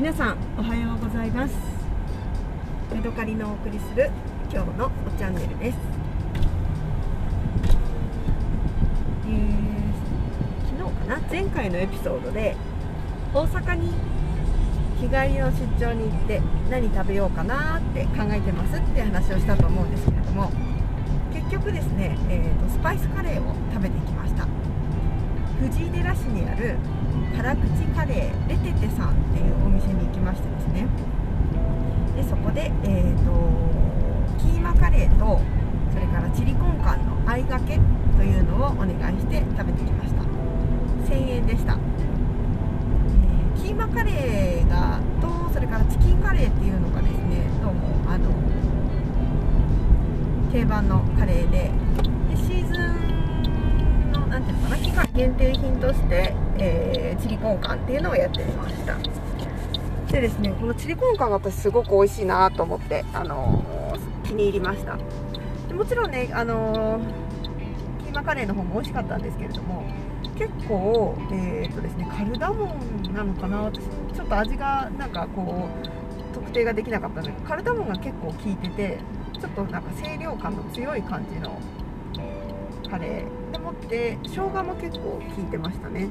皆さんおはようございます。メドカリのお送りする今日のおチャンネルです、えー、昨日かな？前回のエピソードで大阪に日帰りの出張に行って何食べようかなって考えてますって話をしたと思うんですけれども結局ですね、えーと、スパイスカレーを食べてきました。藤井寺市にある辛口カレーレテテさんっていうお店に行きましてですね。でそこで、えーと、キーマカレーとそれからチリコンカンのあいがけというのをお願いして食べてきました。1000円でした、えー、キーマカレーがとそれからチキンカレーっていうのがですねどうもあの定番のカレーででシーズン何ていうのかな期間限定品として、えー、チリコンカンっていうのをやってみました。でですねこのチリコンカンが私すごく美味しいなと思って、あのー、気に入りました。でもちろんね、あのー、キーマカレーの方も美味しかったんですけれども結構、えーとですね、カルダモンなのかな私ちょっと味がなんかこう特定ができなかったんだけどカルダモンが結構効いててちょっとなんか清涼感の強い感じのカレーでもって生姜も結構効いてましたね。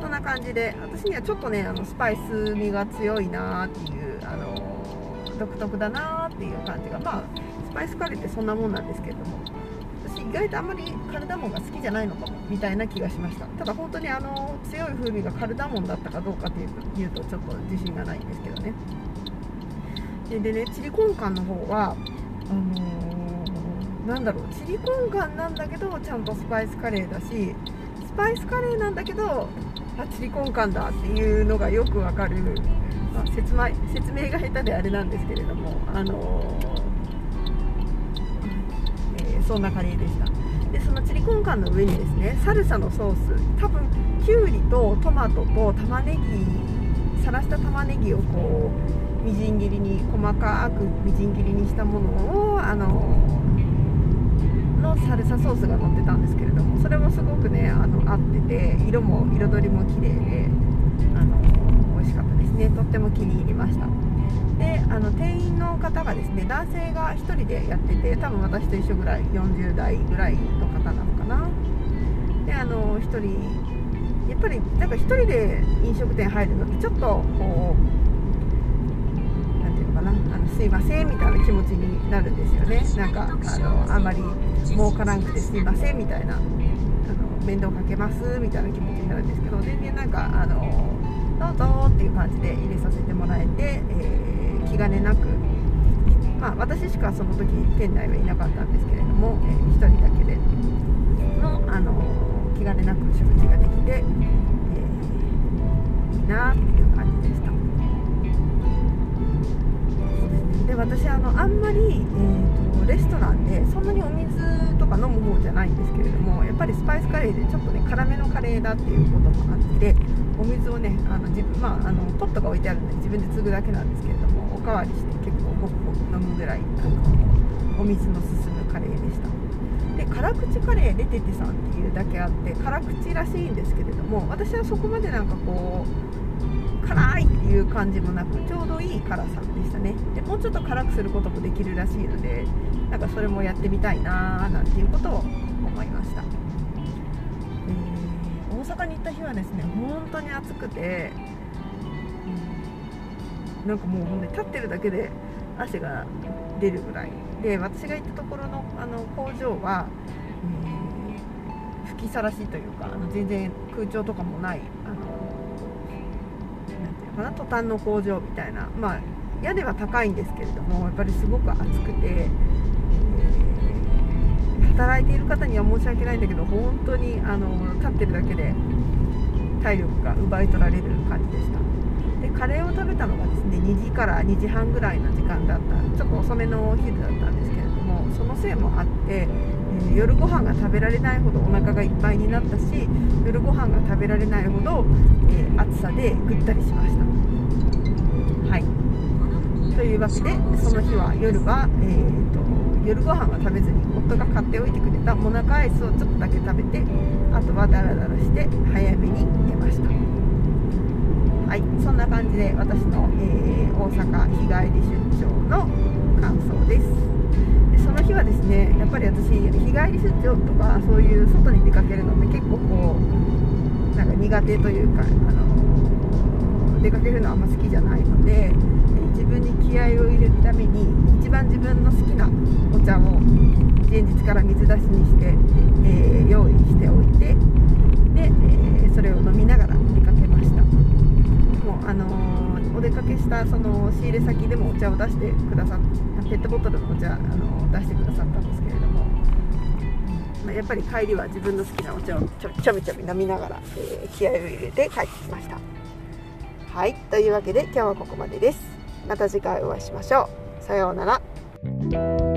そんな感じで私にはちょっとねあのスパイス味が強いなっていうあの独特だなっていう感じがまあスパイスカレーってそんなもんなんですけれども私意外とあんまりカルダモンが好きじゃないのかもみたいな気がしました。ただ本当にあの強い風味がカルダモンだったかどうかっていうとちょっと自信がないんですけどね。でねチリコンカンの方はあのー、なんだろうチリコンカンなんだけどちゃんとスパイスカレーだしスパイスカレーなんだけどあチリコンカンだっていうのがよくわかる、まあ、説明説明が下手であれなんですけれども、あのー、えー、そんなカレーでした。でそのチリコンカンの上にですねサルサのソース多分きゅうりとトマトと玉ねぎさらした玉ねぎをこうみじん切りに細かくみじん切りにしたものをあののサソースが乗ってたんですけれどもそれもすごくねあの合ってて色も彩りも綺麗であの美味しかったですね。とっても気に入りました。であの店員の方がですね男性が1人でやってて多分私と一緒ぐらい40代ぐらいの方なのかな。であの1人やっぱりなんか1人で飲食店入るのってちょっとこうすいませんみたいな気持ちになるんですよねなんかあのあんまり儲からんくてすいませんみたいなあの面倒かけますみたいな気持ちになるんですけど全然なんかあのどうぞっていう感じで入れさせてもらえて、えー、気兼ねなくまあ私しかその時店内はいなかったんですけれども、えー、1人だけでのあの気兼ねなく食事ができて、えー、いいなっていう感じでした。私あのあんまり、えーと、レストランでそんなにお水とか飲む方じゃないんですけれどもやっぱりスパイスカレーでちょっとね辛めのカレーだっていうこともあってお水をねあの自分、まあ、あのポットが置いてあるんで自分で継ぐだけなんですけれどもおかわりして結構ホクホク飲むぐらいあのお水の進むカレーでした。で辛口カレーレテテさんっていうだけあって辛口らしいんですけれども私はそこまでなんかこう辛いっていう感じもなくちょうどいい辛さでしたね。でもうちょっと辛くすることもできるらしいのでなんかそれもやってみたいなーなんていうことを思いました、えー、大阪に行った日はですね本当に暑くて、うん、なんかもうほんで立ってるだけで汗が出るぐらい。で私が行ったところのあの工場は、えー、吹きさらしというかあの全然空調とかもないあのなんていうかなトタンの工場みたいな。まあ屋根は高いんですけれどもやっぱりすごく暑くて、働いている方には申し訳ないんだけど本当にあの立ってるだけで体力が奪い取られる感じでした。でカレーを食べたのがですね2時から2時半ぐらいの時間だった。ちょっと遅めのお昼だったんですけれどもそのせいもあって夜ご飯が食べられないほどお腹がいっぱいになったし夜ご飯が食べられないほど、えー、暑さでぐったりしました。はい。というわけでその日は夜は、えーと、夜ご飯は食べずに夫が買っておいてくれたモナカアイスをちょっとだけ食べてあとはダラダラして早めに寝ました。はい。そんな感じで私の、えー、大阪日帰り出張の感想です。日はですねやっぱり私日帰り出張とかそういう外に出かけるのって結構こうなんか苦手というか、あの出かけるのはあんま好きじゃないので自分に気合を入れるために一番自分の好きなお茶を前日から水出しにして、えー、用意しておいてで、えー、それを飲みながら出かけました。もうあのー、出かけしたその仕入れ先でもお茶を出してくださっペットボトルのお茶、あの出してくださったんですけれども、まあ、やっぱり帰りは自分の好きなお茶をちょちょびちょび飲みながら、え気合を入れて帰ってきました。はいというわけで今日はここまでです。また次回お会いしましょう。さようなら